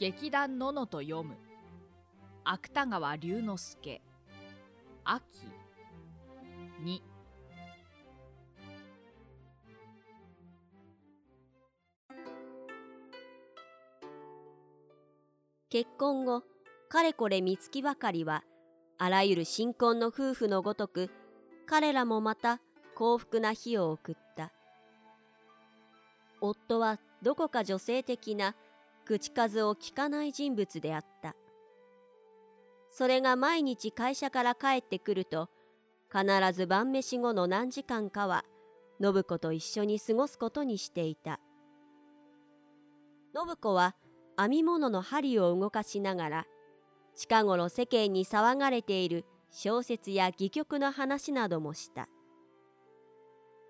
劇団ののと読む。芥川龍之介。秋。2結婚後かれこれ三月ばかりはあらゆる新婚の夫婦のごとく彼らもまた幸福な日を送った。夫はどこか女性的な口数を聞かない人物であった。それが毎日会社から帰ってくると必ず晩飯後の何時間かは信子と一緒に過ごすことにしていた。信子は編み物の針を動かしながら近頃世間に騒がれている小説や戯曲の話などもした。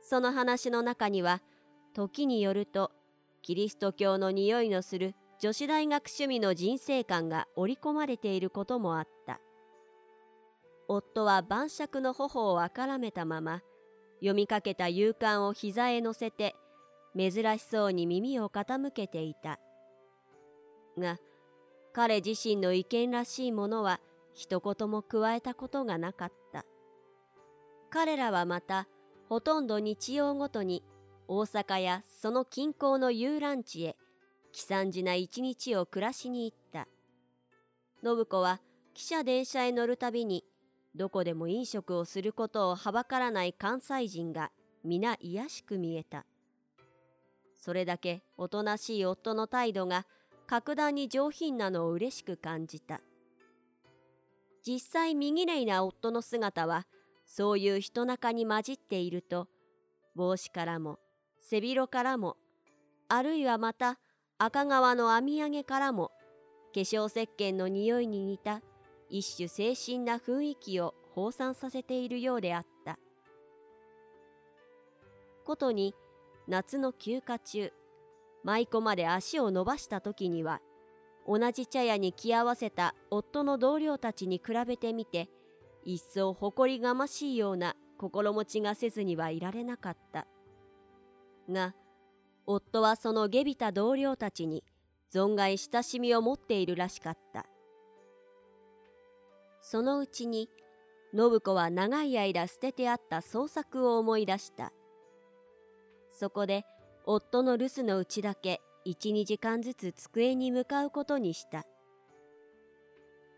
その話の中には時によるとキリスト教の匂いのする女子大学趣味の人生観が織り込まれていることもあった。夫は晩酌の頬をあからめたまま読みかけた勇敢を膝へ乗せて珍しそうに耳を傾けていた。が彼自身の意見らしいものは一言も加えたことがなかった。彼らはまたほとんど日曜ごとに大阪やその近郊の遊覧地へ悲惨事な一日を暮らしに行った。信子は汽車電車へ乗るたびにどこでも飲食をすることをはばからない関西人が皆卑しく見えた。それだけおとなしい夫の態度が格段に上品なのを嬉しく感じた。実際身綺麗な夫の姿はそういう人中に混じっていると帽子からも背広からもあるいはまた赤川の編み上げからも化粧石鹸の匂いに似た一種精神な雰囲気を放散させているようであった。ことに夏の休暇中舞妓まで足を伸ばした時には同じ茶屋に着合わせた夫の同僚たちに比べてみて一層誇りがましいような心持ちがせずにはいられなかった。が夫はその下びた同僚たちに存外親しみを持っているらしかった。そのうちに信子は長い間捨ててあった創作を思い出した。そこで夫の留守のうちだけ12時間ずつ机に向かうことにした。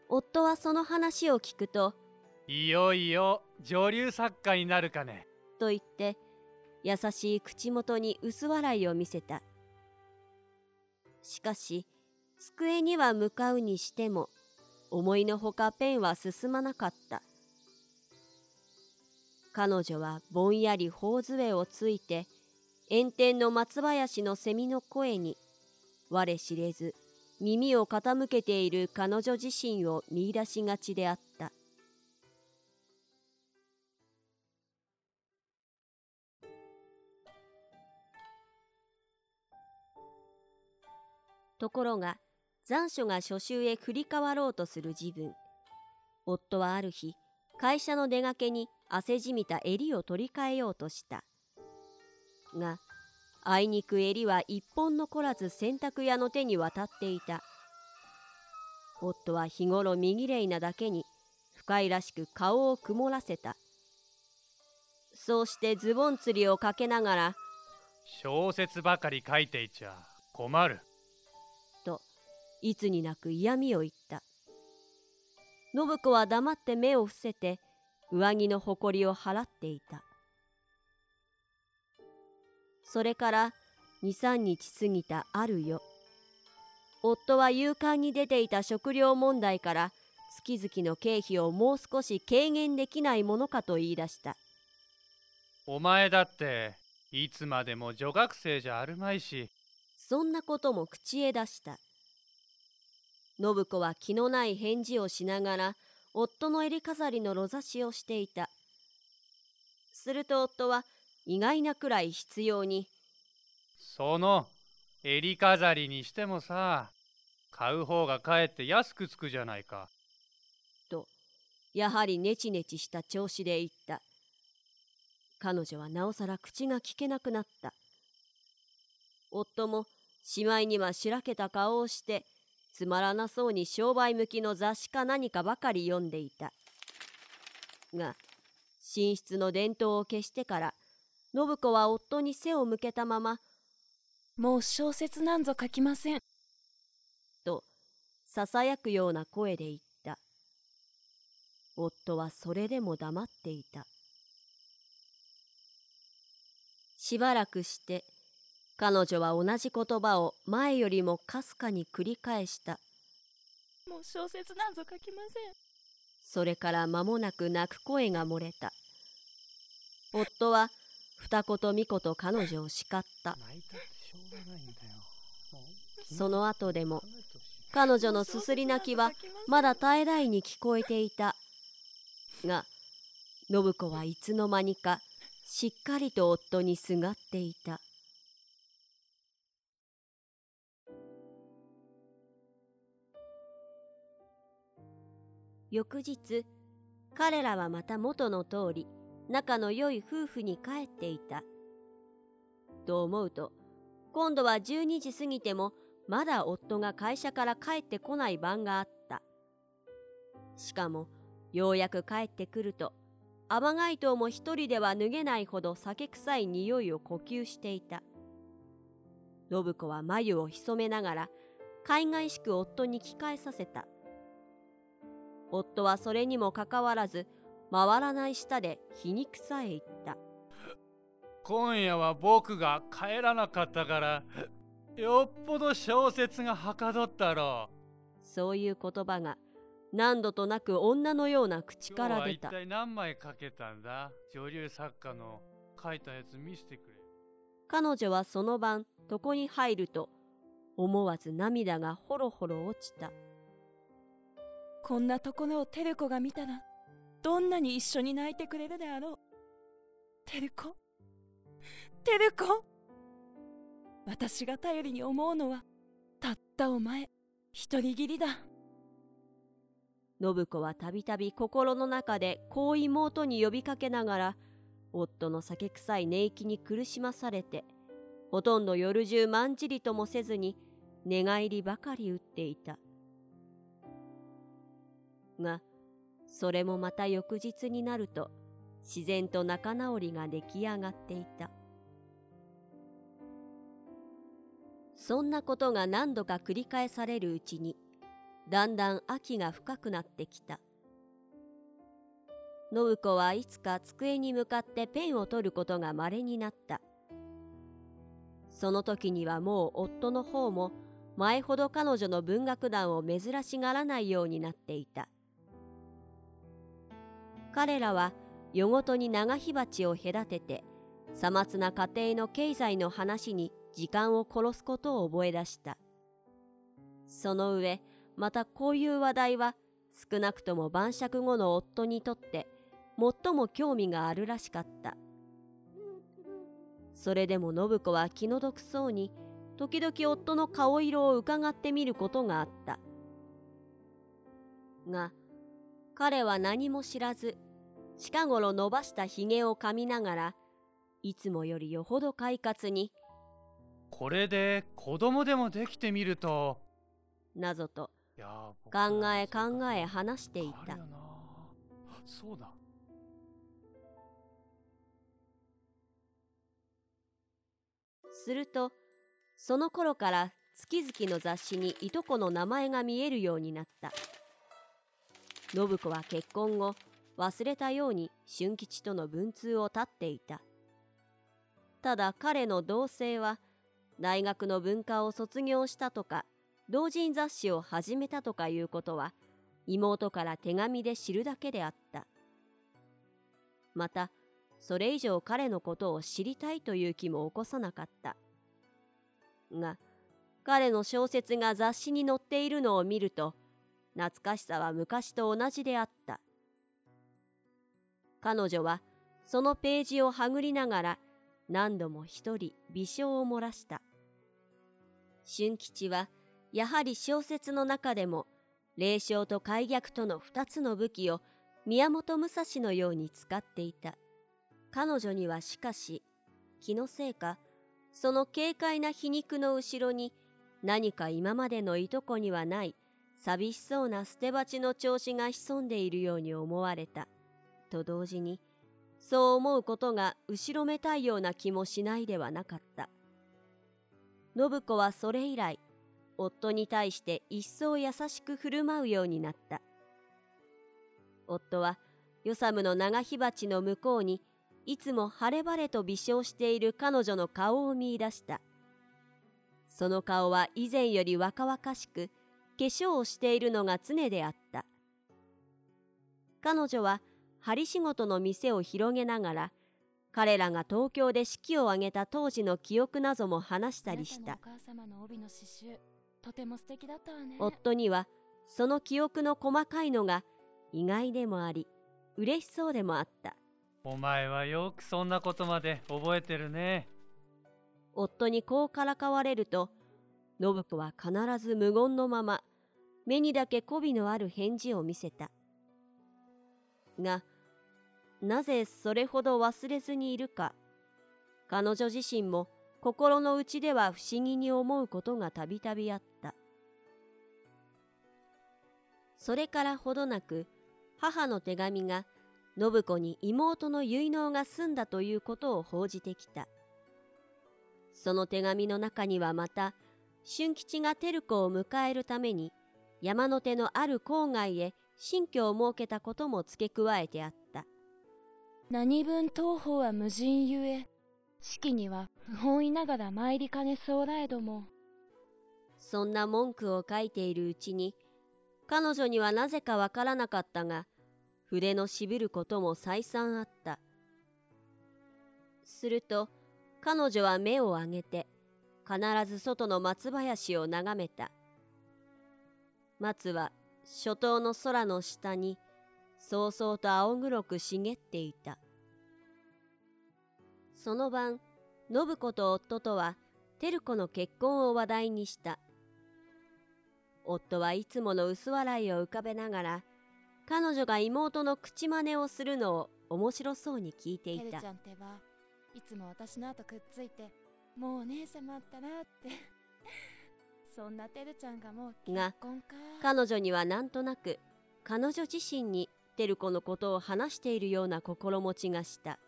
夫はその話を聞くといよいよ上流作家になるかね。と言って優しい口元に薄笑いを見せた。しかし机には向かうにしても思いのほかペンは進まなかった。彼女はぼんやり頬杖をついて炎天の松林の蝉の声に我知れず耳を傾けている彼女自身を見出しがちであった。ところが残暑が初秋へ振り変わろうとする自分。夫はある日会社の出がけに汗じみた襟を取り替えようとした。があいにく襟は一本残らず洗濯屋の手に渡っていた。夫は日頃身綺麗なだけに不快らしく顔を曇らせた。そうしてズボン釣りをかけながら小説ばかり書いていちゃ困る。いつになく嫌味を言った。信子は黙って目を伏せて上着のほこりを払っていた。それから23日過ぎたある夜夫は勇敢に出ていた食料問題から月々の経費をもう少し軽減できないものかと言い出した。お前だっていつまでも女学生じゃあるまいし。そんなことも口へ出した信子は気のない返事をしながら夫の襟飾りのろざしをしていた。すると夫は意外なくらい必要にその襟飾りにしてもさ買う方がかえって安くつくじゃないかとやはりネチネチした調子で言った。彼女はなおさら口が聞けなくなった。夫もしまいにはしらけた顔をしてつまらなそうに商売向きの雑誌か何かばかり読んでいた。が、寝室の電灯を消してから、信子は夫に背を向けたまま、もう小説なんぞ書きません。と、ささやくような声で言った。夫はそれでも黙っていた。しばらくして、彼女は同じ言葉を前よりもかすかに繰り返した。もう小説なんぞ書きません。それから間もなく泣く声が漏れた。夫は二言三言彼女を叱った。その後でも彼女のすすり泣きはまだ絶え絶えに聞こえていた。が、信子はいつの間にかしっかりと夫にすがっていた。翌日、彼らはまた元の通り、仲の良い夫婦に帰っていた。と思うと、今度は12時過ぎても、まだ夫が会社から帰ってこない晩があった。しかも、ようやく帰ってくると、アマガイトも一人では脱げないほど酒臭い匂いを呼吸していた。信子は眉を潜めながら、海外しく夫に聞かえさせた。夫はそれにもかかわらず、回らない舌で皮肉さえ言った。今夜は僕が帰らなかったから、よっぽど小説がはかどったろう。そういう言葉が何度となく女のような口から出た。一体何枚書けたんだ？女流作家の書いたやつ見せてくれ。彼女はその晩、床に入ると、思わず涙がほろほろ落ちた。こんなところをテルコが見たら、どんなに一緒に泣いてくれるであろう。テルコ？テルコ？私が頼りに思うのは、たったお前、一人きりだ。信子はたびたび心の中でこう妹に呼びかけながら、夫の酒臭い寝息に苦しまされて、ほとんど夜中まんじりともせずに、寝返りばかり打っていた。が、それもまた翌日になると、自然と仲直りが出来上がっていた。そんなことが何度か繰り返されるうちに、だんだん秋が深くなってきた。信子はいつか机に向かってペンを取ることが稀になった。その時にはもう夫の方も前ほど彼女の文学団を珍しがらないようになっていた。彼らは夜ごとに長火鉢を隔てて、さまつな家庭の経済の話に時間を殺すことを覚え出した。その上、またこういう話題は少なくとも晩酌後の夫にとって最も興味があるらしかった。それでも信子は気の毒そうに時々夫の顔色を伺ってみることがあった。が、彼は何も知らず、近頃伸ばしたひげを噛みながら、いつもよりよほど快活に、これで子供でもできてみると、なぞと、考え考え話していた。そうだ。すると、その頃から月々の雑誌にいとこの名前が見えるようになった。信子は結婚後、忘れたように俊吉との文通を絶っていた。ただ彼の同棲は、大学の文化を卒業したとか、同人雑誌を始めたとかいうことは、妹から手紙で知るだけであった。また、それ以上彼のことを知りたいという気も起こさなかった。が、彼の小説が雑誌に載っているのを見ると、懐かしさは昔と同じであった。彼女はそのページをはぐりながら何度も一人微笑を漏らした。俊吉はやはり小説の中でも霊障と開逆との二つの武器を宮本武蔵のように使っていた。彼女にはしかし気のせいかその軽快な皮肉の後ろに何か今までのいとこにはない寂しそうな捨て鉢の調子が潜んでいるように思われた。と同時に、そう思うことが後ろめたいような気もしないではなかった。信子はそれ以来、夫に対して一層優しく振る舞うようになった。夫は、ヨサムの長火鉢の向こうに、いつも晴れ晴れと微笑している彼女の顔を見出した。その顔は以前より若々しく、化粧をしているのが常であった。彼女は針仕事の店を広げながら、彼らが東京で式を挙げた当時の記憶なども話したりした。夫にはその記憶の細かいのが意外でもあり、嬉しそうでもあった。お前はよくそんなことまで覚えてるね。夫にこうからかわれると、信子は必ず無言のまま、目にだけ媚びのある返事を見せた。が、なぜそれほど忘れずにいるか、彼女自身も心の内では不思議に思うことがたびたびあった。それからほどなく、母の手紙が信子に妹の結納が済んだということを報じてきた。その手紙の中にはまた、俊吉が照子を迎えるために山の手のある郊外へ新居を設けたことも付け加えてあった。何分当方は無人ゆえ、式には不本意ながら参りかねそうらえども。そんな文句を書いているうちに、彼女にはなぜかわからなかったが、筆のしびることも再三あった。すると、彼女は目を上げて、必ず外の松林を眺めた。松は初冬の空の下に、そうそうと青黒く茂っていた。その晩、信子と夫とは、照子の結婚を話題にした。夫はいつもの薄笑いを浮かべながら、彼女が妹の口真似をするのを面白そうに聞いていた。ちゃんってはいつも私の後くっついて、もうお姉様ったらって そんなてるちゃんがもう結婚か。彼女にはなんとなく、彼女自身にてる子のことを話しているような心持ちがした。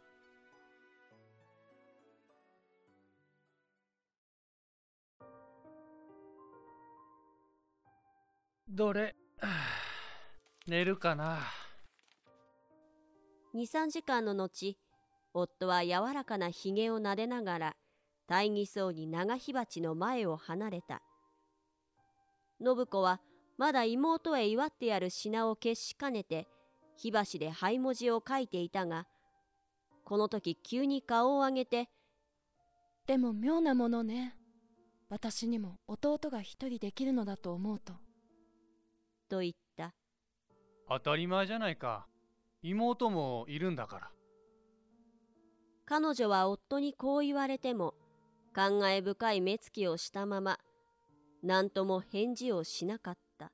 どれ、寝るかな。二三時間の後、夫は柔らかなひげを撫でながら、大義そうに長火鉢の前を離れた。信子はまだ妹へ祝ってやる品を決しかねて、火箸で灰文字を書いていたが、この時急に顔を上げて、でも妙なものね。私にも弟が一人できるのだと思うと。と言った。当たり前じゃないか。妹もいるんだから。彼女は夫にこう言われても、感慨深い目つきをしたまま、何とも返事をしなかった。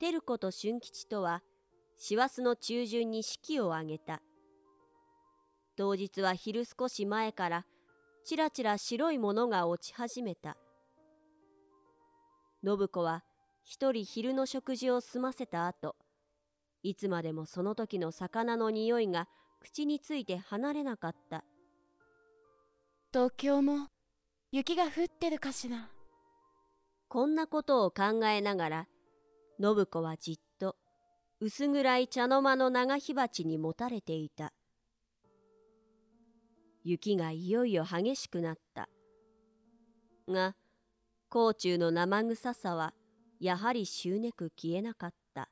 照子と俊吉とは、師走の中旬に式を挙げた。当日は昼少し前から、ちらちら白いものが落ち始めた。信子は一人昼の食事を済ませた後、いつまでもその時の魚の匂いが口について離れなかった。東京も雪が降ってるかしら。こんなことを考えながら、信子はじっと薄暗い茶の間の長火鉢にもたれていた。雪がいよいよ激しくなった。が、甲虫の生臭さはやはり執ねく消えなかった。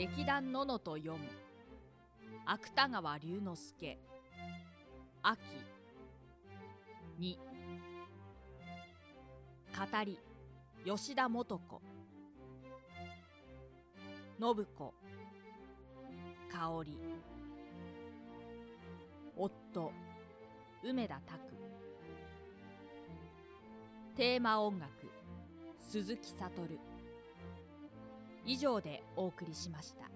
劇団ののと読む。芥川龍之介。秋。2語り。吉田素子。信子。香織。夫。梅田拓。テーマ音楽。鈴木悟。以上でお送りしました。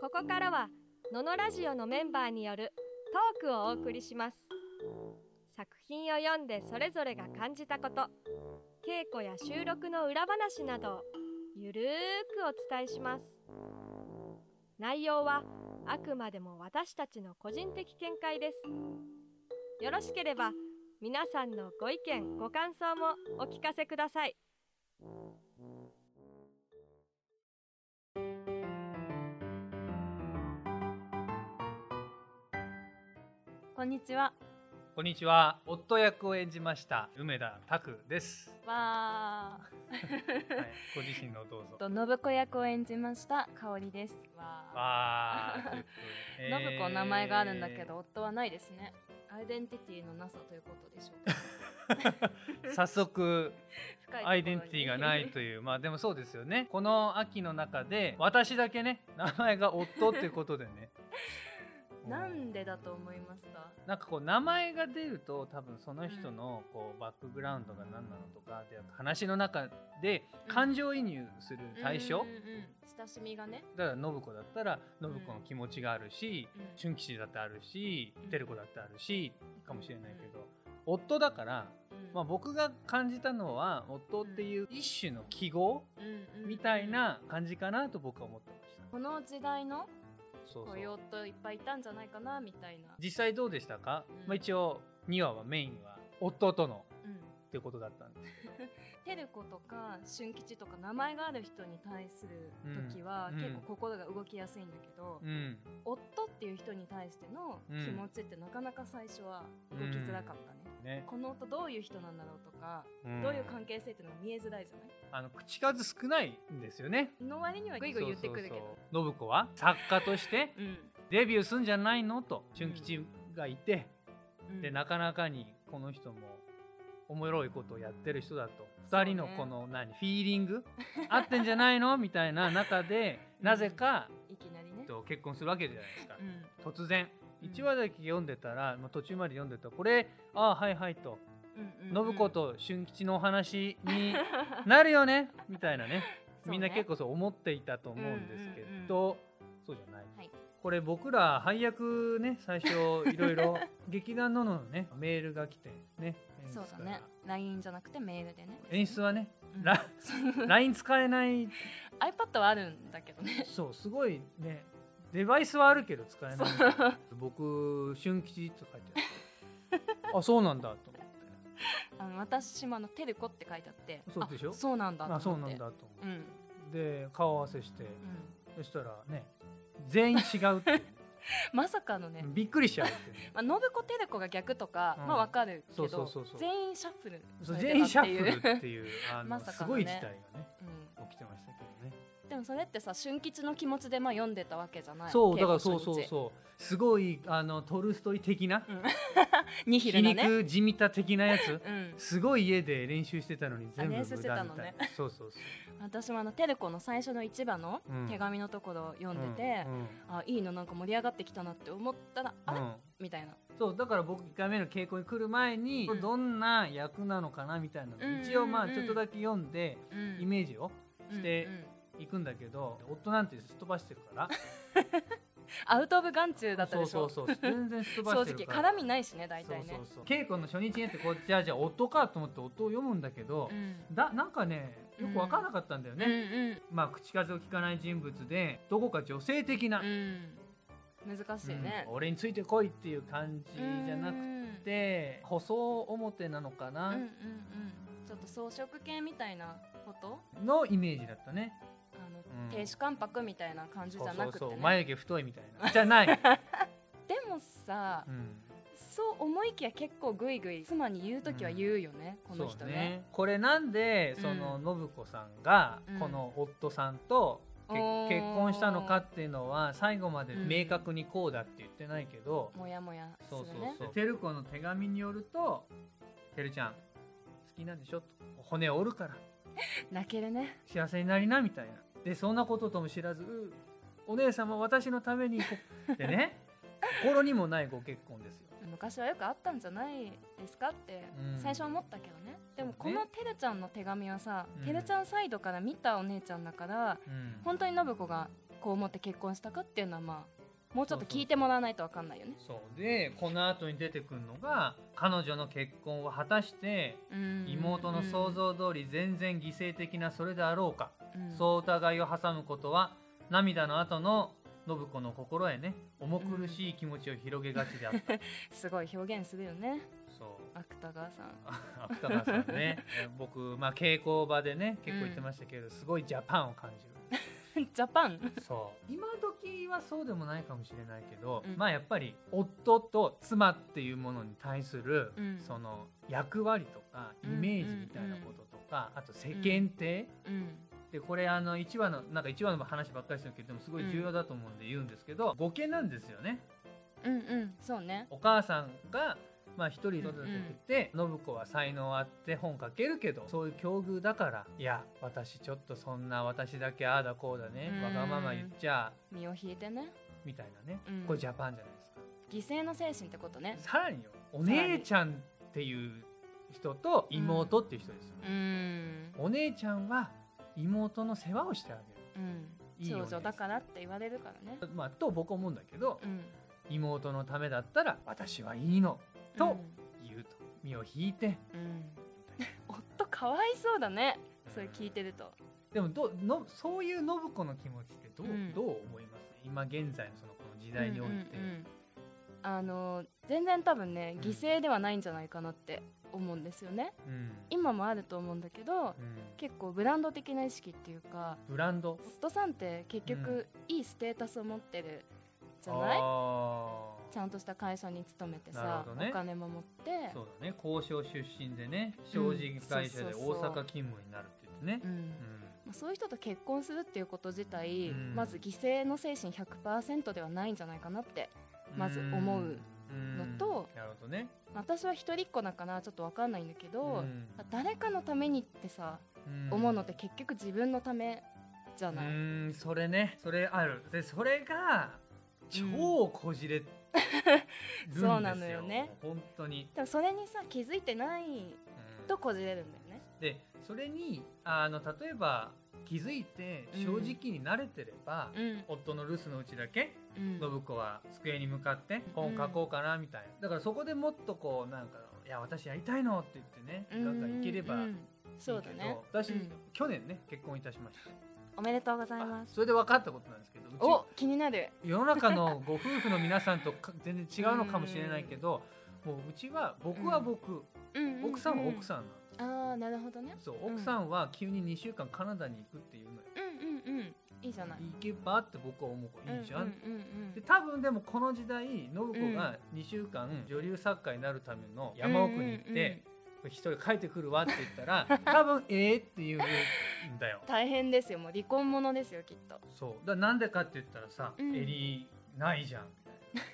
ここからはののラジオのメンバーによるトークをお送りします。作品を読んでそれぞれが感じたこと稽古や収録の裏話などをゆるーくお伝えします。内容はあくまでも私たちの個人的見解です。よろしければ皆さんのご意見ご感想もお聞かせください。こんにちは。こんにちは。夫役を演じました梅田拓です、わはい、ご自身のどうぞ。信子役を演じました香織です。わわーということで。ー 信子名前があるんだけど、夫はないですねアイデンティティのなさということでしょうか。え ー早速アイデンティティがないというまあでもそうですよね。この秋の中で私だけね名前が夫っていうことでね なんでだと思いますか？なんかこう名前が出ると多分その人のこうバックグラウンドが何なのとかで話の中で感情移入する対象、うんうんうん親しみがね。だから信子だったら信子の気持ちがあるし、うん。春吉だってあるしうん。照子だってあるしかもしれないけど、夫だから、うん。まあ、僕が感じたのは夫っていう一種の記号うんうんうん。みたいな感じかなと僕は思ってました。この時代のそうそう。雇用といっぱいいたんじゃないかなみたいな、実際どうでしたか、うん。まあ、一応2話はメインは夫とのうん、ってことだったんで。すけど照子とか俊吉とか名前がある人に対する時は、うん。結構心が動きやすいんだけど、うん。夫っていう人に対しての気持ちってなかなか最初は動きづらかったね、ね、この夫どういう人なんだろうとか、うん。どういう関係性っていうのが見えづらいじゃない？あの口数少ないんですよね。の割にはグイグイ言ってくるけど。信子は？作家として？うん。デビューすんじゃないの？と俊吉がいて、うん。でなかなかにこの人もおもろいことをやってる人だと。そうね。2人のこの何フィーリング？合ってんじゃないの？みたいな中でうん。なぜか、いきなりね、と結婚するわけじゃないですか。う、ん。突然。うん1話だけ読んでたら、まあ、途中まで読んでた。らこれああはいはいと。信子と俊吉のお話に なるよね？みたいなね。みんな結構そう思っていたと思うんですけど、そうじゃない、はい。これ僕ら配役ね最初いろいろ劇団ののねメールが来てねそうだね。LINE じゃなくてメールでね。演出はねうん。ラ LINE 使えない。iPad はあるんだけどね。そうすごいねデバイスはあるけど使えないそう。僕俊吉って書いてあって。あそうなんだと思って。あの私もあのテルコって書いてあって。そうでしょ？あそうなんだとあそう思ってなんだと思って。うん、で顔合わせして、うん、そしたらね全員違うっていう。まさかのね、びっくりしちゃうね。まあ、信子テル子が逆とか、うん。まあわかるけどそうそうそうそう。全員シャッフル全員シャッフルっていうあのまさかのね。すごい事態がねうん、起きてましたけど。ねでもそれってさ俊吉の気持ちでまあ読んでたわけじゃない？そうだからそうそうそう。すごいあのトルストイ的な？うん。ニヒ皮ルなね。肉地味た的なやつ？うん。すごい家で練習してたのに全部あ練習してたのね。そうそうそう。私もあのテル子の最初の一話のうん。手紙のところを読んでて、うんうん。あいいのなんか盛り上がってきたなって思ったらあれ、うんみたいな。そうだから僕1回目の稽古に来る前に、うん。どんな役なのかなみたいなの、一応まあちょっとだけ読んで、うん。イメージをしてうんうんいくんだけど、夫なんてすっ飛ばしてるから。アウト・オブ・眼中だったでしょ？そうそうそう。全然すっ飛ば正直してるから。絡みないしね大体ね。そうそう稽古の初日にやってこっちはじゃあ夫かと思って夫を読むんだけど、うん。だなんかねよく分からなかったんだよね、うんまあ口数を聞かない人物でどこか女性的な、うん、うん、難しいね。うん、俺についてこいっていう感じじゃなくくて細表なのかな、うんうんうん。ちょっと装飾系みたいなこと？のイメージだったねあの、うん。亭主関白みたいな感じじゃなくて、ね、そうそうそう。眉毛太いみたいな。じゃない、でもさ、うん。そう思いきや結構グイグイ妻に言う時は言うよね、この人そうね。これなんでその信子さんがうん。この夫さんと結婚したのかっていうのは最後まで明確にこうだって言ってないけど、もやもやすそうそうるねそう照子の手紙によると「てるちゃん好きなんでしょ?」と「骨折るから。泣けるね。幸せになりな」みたいなでそんなこととも知らずう「お姉様私のためにこ」でね心にもないご結婚ですよ。昔はよくあったんじゃないですかってうん。最初思ったけどね、でもこのてるちゃんの手紙はさ、うん。てるちゃんサイドから見たお姉ちゃんだからうん。本当に信子がこう思って結婚したかっていうのはまあもうちょっと聞いてもらわないと分かんないよね。そうでこの後に出てくるのが彼女の結婚を果たしてうん。妹の想像通り全然犠牲的なそれであろうか、うんそう疑いを挟むことは涙の後の信子の心へね重苦しい気持ちを広げがちであった、すごい表現するよね。そう。芥川さん。あ 芥川さんね。え 僕、まあ、稽古場でね結構言ってましたけど、すごいジャパンを感じる。ジャパン？そう。今時はそうでもないかもしれないけど、うん。まあやっぱり夫と妻っていうものに対する、うん。その役割とかイメージみたいなこととか、あと世間体、うんでこれあの1話のなんか1話の話ばっかりしてるけどでもすごい重要だと思うんで言うんですけど、ボケなんですよね。うんうん。そうね。お母さんがまあ一人育ててて、信子は才能あって本書けるけどそういう境遇だからいや私ちょっとそんな私だけああだこうだね、うん。わがまま言っちゃ身を引いてね。みたいなね、うん。これジャパンじゃないですか。犠牲の精神ってことね。さらによお姉ちゃんっていう人と妹っていう人ですよ、うん。お姉ちゃんは妹の世話をしてあうん。いい長女だからって言われるからね。げる、まあ、と僕思うんだけどうん。妹のためだったら私はいいのと言うと。身を引いて。うん、うん夫かわいそうだね。それ聞いてると。でもどのそういう信子の気持ちってどう,、うん。どう思います？今現在のそのこの時代において、うんうんうん。あの全然多分ねうん。犠牲ではないんじゃないかなって思うんですよね。うん。今もあると思うんだけどうん。結構ブランド的な意識っていうかブランド？夫さんって結局いいステータスを持ってるじゃない？あちゃんとした会社に勤めてさ、ね。お金も持って。そうだね。交渉出身でね正直会社で大阪勤務になるって言ってね。まあ、そういう人と結婚するっていうこと自体、うん。まず犠牲の精神100%ではないんじゃないかなってまず思うのとうんなるほどね。私は一人っ子だからちょっと分かんないんだけど、うん。誰かのためにってさ、うん。思うのって結局自分のためじゃない、うんそれね。それある。でそれが超こじれるんですよ、そうなのよね。本当に、でもそれにさ気づいてないうんとこじれるんだよ。ねでそれにあの例えば気づいて正直に慣れてれば、うん。夫の留守のうちだけうん。信子は机に向かって本書こうかなみたいな、だからそこでもっとこうなんか「いや私やりたいの」って言ってねガンガンいければいいけど、うんそうだね。私、うん。去年ね結婚いたしました。おめでとうございます。それで分かったことなんですけどお気になる。世の中のご夫婦の皆さんとか全然違うのかもしれないけど、もううちは僕は僕、奥さんは奥さんなんです、ああなるほどね。そううん。奥さんは急に2週間カナダに行くっていうのよ、うんうんうん。いいじゃない。行けばって僕は思ういいじゃん、うんうんうんで多分でもこの時代信子が2週間女流作家になるための山奥に行って、一人帰ってくるわって言ったら 多分ええって言うんだよ。大変ですよ。もう離婚者ですよきっと。そう。だからなんでかって言ったらさ、うん。襟ないじゃん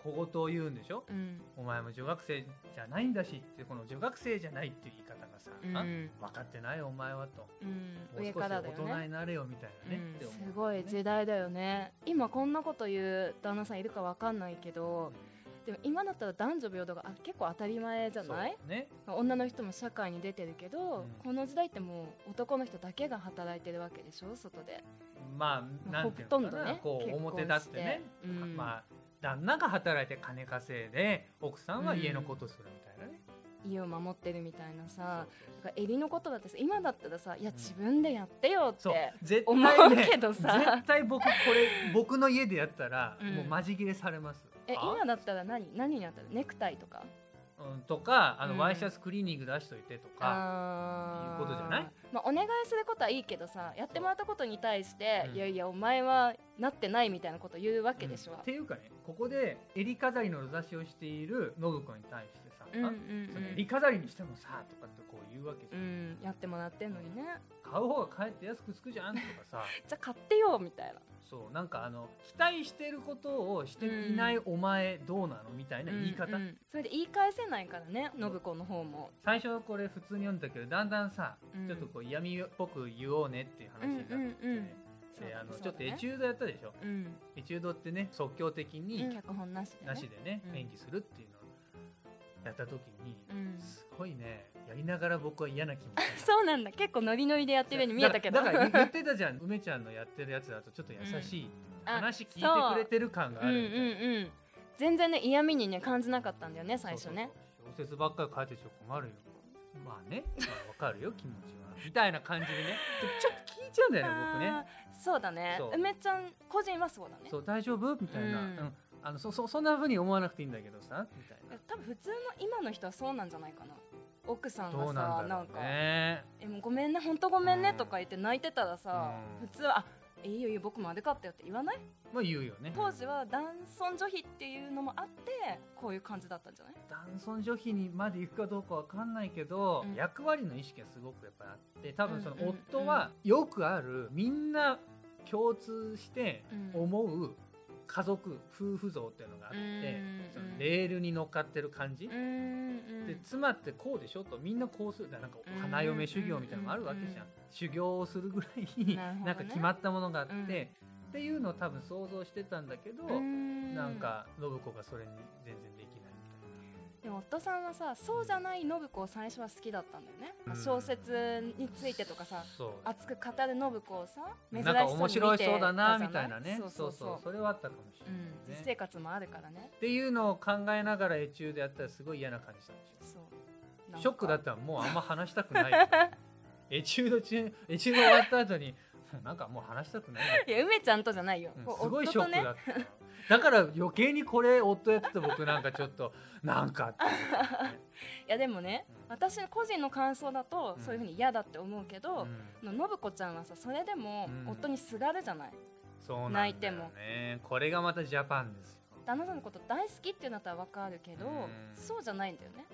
小言を言うんでしょ？うん。お前も女学生じゃないんだしってこの女学生じゃないっていう言い方がさ、うん。あ分かってないよお前はと。うん。もう少し上からだよ大人ねになれよみたいなね、うん。って思う。すごい時代だよね。今こんなこと言う旦那さんいるかわかんないけどでも今だったら男女平等があ結構当たり前じゃない？ね。女の人も社会に出てるけど、うん。この時代ってもう男の人だけが働いてるわけでしょ？外で。まあなんていうのかな、ほとんどねこう表立ってね。うん。まあ旦那が働いて金稼いで奥さんは家のことするみたいなね、家を守ってるみたいなさ襟のことだってさ今だったらさいや自分でやってよって、そう。絶思う対ねけどさ。絶対僕これ僕の家でやったら、うん。もうマジ切れされます。えあ今だったら何？何にやったらネクタイとか？うん、とかあの、うん。ワイシャツクリーニング出しといてとか。いうことじゃない？まあ、お願いすることはいいけどさやってもらったことに対して、うん。いやいやお前はなってないみたいなこと言うわけでしょうんっ、ていうかねここで襟飾りのろざしをしている信子に対しうんうんあうん。その襟飾りにしてもさとかってこう言うわけじゃん、うん、やってもらってんのにね。買う方がかえって安くつくじゃんとかさ。じゃあ買ってよみたいな。そうなんかあの期待してることをしていないお前どうなのみたいな言い方、うん。うんそれで言い返せないからね信子の方も。最初これ普通に読んだけどだんだんさ、うん。ちょっとこう闇っぽく言おうねっていう話になってきて、うんうんうん。であのね。ちょっとエチュードやったでしょ。うん。エチュードってね即興的に脚本なしでね。ね、うん。演技するっていうやった時に、うん。すごいねやりながら僕は嫌な気持ち そうなんだ。結構ノリノリでやってるように見えたけど。だから 言ってたじゃん。梅ちゃんのやってるやつだとちょっと優しい、うん。あ話聞いてくれてる感があうんうんるみたいな、う。ん全然ね嫌味にね感じなかったんだよね最初ね。小説ばっかり書いてちょ困るよ。まあね、まあ、わかるよ気持ちはみたいな感じでね。ちょっと聞いちゃうんだよね僕ね。そうだね。梅ちゃん個人はそうだね。そう大丈夫？みたいな、ううんん。あのそそそんな風に思わなくていいんだけどさみたいな多分普通の今の人はそうなんじゃないかな。奥さんどがさうなんなんかねえもうごめんね本当ごめんねとか言って泣いてたらさ、うん。普通はあいいよいいよ僕も悪かったよって言わない？まあ言うよね。当時は男尊女卑っていうのもあってこういう感じだったんじゃない？男尊女卑にまで行くかどうかわかんないけど、うん。役割の意識がすごくやっぱりあって多分その夫はよくあるみんな共通してうん。思う家族夫婦像っていうのがあって、うん。そのレールに乗っかってる感じ、で妻ってこうでしょとみんなこうするなんかうん花嫁修行みたいなのもあるわけじゃん、うん。修行をするぐらいなんか決まったものがあって、うん。っていうのを多分想像してたんだけど、うん。なんか信子がそれに全然できない。みでも夫さんはさそうじゃない信子を最初は好きだったんだよね、うん。小説についてとかさそう。熱く語る信子をさ珍しなんか面白いそうだなみたいなね。そうそうそう。それはあったかもしれうんないね、実生活もあるからね。っていうのを考えながらエチューでやったらすごい嫌な感じしたんでしショックだったらもうあんま話したくないよ エチュード中エチュード終わった後に なんかもう話したくない。よいや梅ちゃんとじゃないよ、うんすごいショックだった、だから余計にこれ夫やってて僕なんかちょっとなんかって。いやでもね、うん。私個人の感想だとうん。そういうふうに嫌だって思うけど、うん。の信子ちゃんはさそれでもうん。夫にすがるじゃない、そう泣いても。ねこれがまたジャパンですよ。旦那さんのこと大好きっていうのだったらわかるけど、うん。そうじゃないんだよね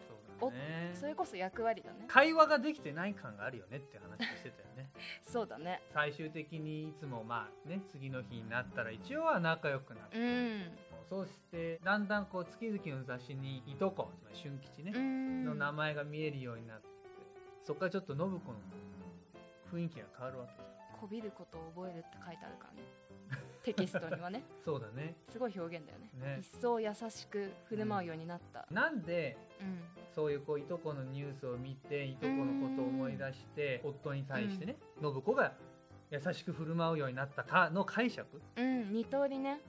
ねそれこそ役割だね。会話ができてない感があるよねって話をしてたよね。そうだね。最終的にいつもまあね次の日になったら一応は仲良くなって、うん。そうしてだんだんこう月々の雑誌にいとこつまり俊吉ね、うん。の名前が見えるようになってそこからちょっと信子の雰囲気が変わるわけじゃん。こびることを覚えるって書いてあるからねテキストにはね。そうだね。すごい表現だよね。ね。一層優しく振る舞うようになった。なんでうん。そういうこういとこのニュースを見ていとこのことを思い出して夫に対してね信子が優しく振る舞うようになったかの解釈。うん、二通りね。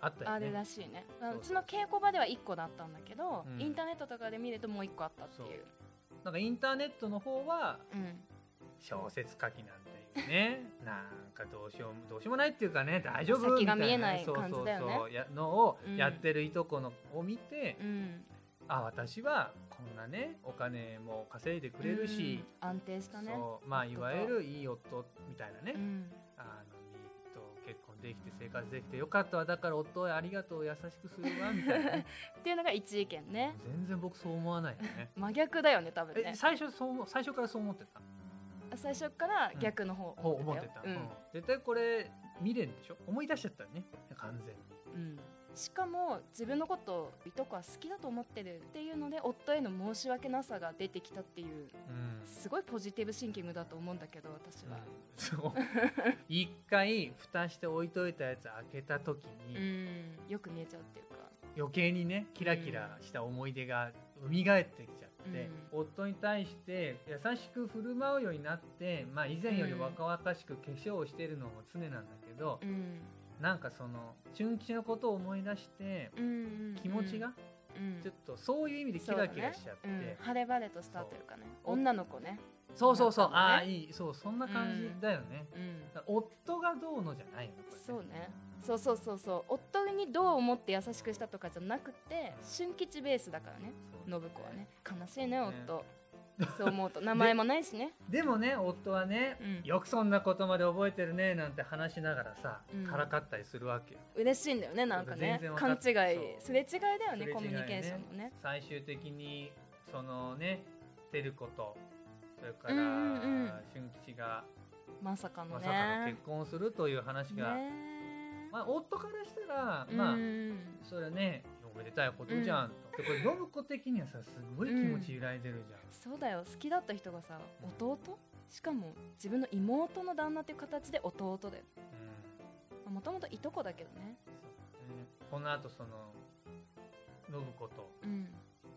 あったよね。あるらしいね。う。うちの稽古場では1個だったんだけど、うん。インターネットとかで見るともう1個あったっていう。なんかインターネットの方はうん。小説書きなんね。なんかどうしようどうしようもないっていうかね大丈夫先が見えみたない感じだよねそう。そうそうやのをうん。やってるいとこのを見て、うん。あ私はこんなねお金も稼いでくれるし、うん。安定したね。まあいわゆるいい夫みたいなね、うん。あの結婚できて生活できてよかったわ。だから夫ありがとう優しくするわみたいなね。っていうのが一意見ね。全然僕そう思わないよね。真逆だよね多分ね。え最初そう思最初からそう思ってた？最初から逆の方思ってた、よ。うん。うん。絶対これ見れんでしょ？思い出しちゃったね。完全に。うん。しかも自分のことをいとこは好きだと思ってるっていうので夫への申し訳なさが出てきたっていううん。すごいポジティブシンキングだと思うんだけど私は、そう。一回蓋して置いといたやつ開けた時に、うん、よく見えちゃうっていうか。余計にねキラキラした思い出が蘇ってきちゃって、う夫に対して優しく振る舞うようになって、まあ、以前より若々しく化粧をしてるのも常なんだけど、うん。なんかその俊吉のことを思い出して気持ちがうん。ちょっとそういう意味でキラキラしちゃって、ね。うん、晴れ晴れとしたというかね。女の子ねそうそうそう、ああいい。そうそんな感じだよね、うん。夫がどうのじゃないよねこれ。そうね。そうそうそうそう。夫にどう思って優しくしたとかじゃなくて俊吉ベースだからね。信子はね。悲しいね夫。そう思うと。名前もないしね。でもね夫はね、うん。よくそんなことまで覚えてるねなんて話しながらさ、うん。からかったりするわけよ。嬉しいんだよねなんかね。勘違いすれ違いだよねコミュニケーションもね。最終的にそのね照子とそれから、うんうんうん。俊吉がまさかのまさかのね結婚するという話が、ねまあ、夫からしたら、まあうんそれはねおめでたいことじゃんと、でこれ信子的にはさすごい気持ち揺らいでるじゃん、そうだよ。好きだった人がさ弟？しかも自分の妹の旦那っていう形で弟だよ。うもともといとこだけどね。ねこの後その信子とうん。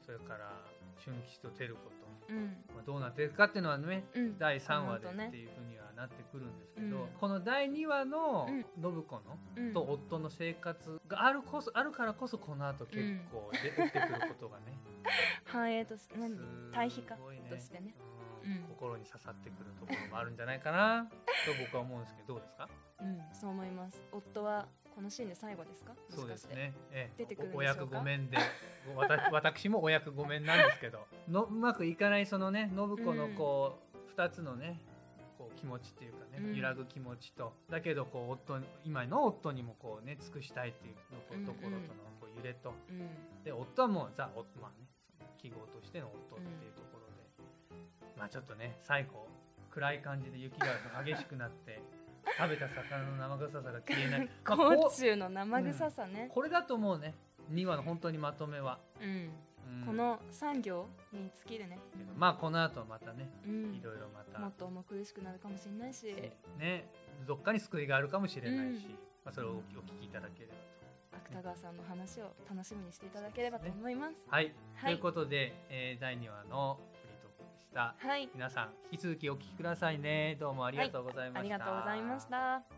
それから春吉と照子と、うんまあ、どうなっていくかっていうのはねうん。第3話でっていうふうにはなってくるんですけど、うん。この第2話のうん。信子の、うん。と夫の生活があるこそあるからこそこの後結構出てくることがね、繁栄とし何す対比かごいね。としてね心に刺さってくるところもあるんじゃないかなと僕は思うんですけどどうですか？うんそう思います。夫はこのシーンで最後ですか？そうですね、ええ。出てくるおお役ごわた 私もお役御免なんですけど。のうまくいかないそのね信子のこう、二つのねこう気持ちっていうかね、うん。揺らぐ気持ちとだけどこう夫に今の夫にもこうね尽くしたいっていうのこうんうんところとのこう揺れと。うん。で夫はもうザ・おまあね記号としての夫っていうところで、まあちょっとね最後暗い感じで雪が激しくなって食べた魚の生臭さが消えない、甲虫の生臭さね、これだと思うね2話の本当にまとめは、うん。うん。この産業に尽きるね、まあこの後またねうん。いろいろまた、もっと重苦しくなるかもしれないし。ね。どっかに救いがあるかもしれないし、うん。まあ、それをお聞きいただければ芥川さんの話を楽しみにしていただければと思います。とはい、はい。ということで、えー第2話のはい。皆さん引き続きお聞きくださいね。どうもありがとうございました、ありがとうございました